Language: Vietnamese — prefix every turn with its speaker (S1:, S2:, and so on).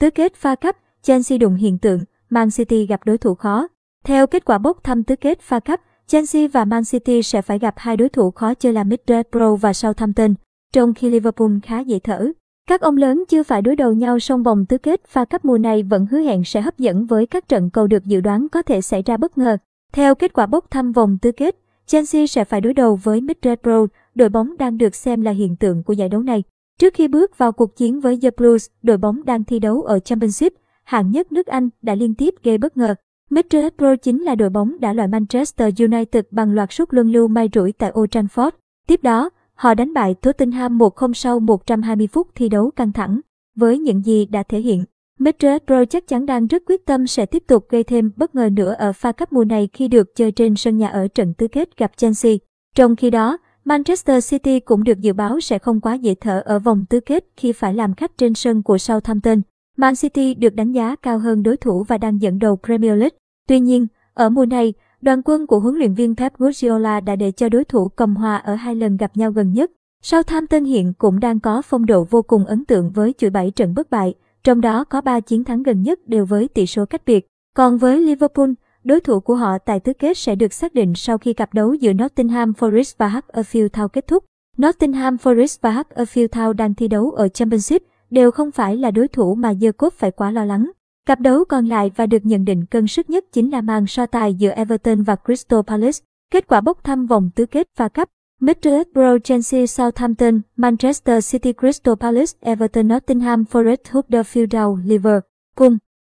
S1: Tứ kết pha cấp, Chelsea đụng hiện tượng, Man City gặp đối thủ khó. Theo kết quả bốc thăm tứ kết pha cấp, Chelsea và Man City sẽ phải gặp hai đối thủ khó chơi là Middlesbrough và Southampton, trong khi Liverpool khá dễ thở. Các ông lớn chưa phải đối đầu nhau song vòng tứ kết pha cấp mùa này vẫn hứa hẹn sẽ hấp dẫn với các trận cầu được dự đoán có thể xảy ra bất ngờ. Theo kết quả bốc thăm vòng tứ kết, Chelsea sẽ phải đối đầu với Middlesbrough, đội bóng đang được xem là hiện tượng của giải đấu này. Trước khi bước vào cuộc chiến với The Blues, đội bóng đang thi đấu ở Championship, hạng nhất nước Anh đã liên tiếp gây bất ngờ. Middlesbrough chính là đội bóng đã loại Manchester United bằng loạt sút luân lưu may rủi tại Old Trafford. Tiếp đó, họ đánh bại Tottenham 1-0 sau 120 phút thi đấu căng thẳng. Với những gì đã thể hiện, Middlesbrough chắc chắn đang rất quyết tâm sẽ tiếp tục gây thêm bất ngờ nữa ở pha cấp mùa này khi được chơi trên sân nhà ở trận tứ kết gặp Chelsea. Trong khi đó, Manchester City cũng được dự báo sẽ không quá dễ thở ở vòng tứ kết khi phải làm khách trên sân của Southampton. Man City được đánh giá cao hơn đối thủ và đang dẫn đầu Premier League. Tuy nhiên, ở mùa này, đoàn quân của huấn luyện viên Pep Guardiola đã để cho đối thủ cầm hòa ở hai lần gặp nhau gần nhất. Southampton hiện cũng đang có phong độ vô cùng ấn tượng với chuỗi 7 trận bất bại, trong đó có 3 chiến thắng gần nhất đều với tỷ số cách biệt. Còn với Liverpool, đối thủ của họ tại tứ kết sẽ được xác định sau khi cặp đấu giữa Nottingham Forest và Huddersfield Town kết thúc. Nottingham Forest và Huddersfield Town đang thi đấu ở Championship, đều không phải là đối thủ mà Jacob phải quá lo lắng. Cặp đấu còn lại và được nhận định cân sức nhất chính là màn so tài giữa Everton và Crystal Palace. Kết quả bốc thăm vòng tứ kết và cấp Middlesbrough Chelsea Southampton Manchester City Crystal Palace Everton Nottingham Forest Huddersfield Liverpool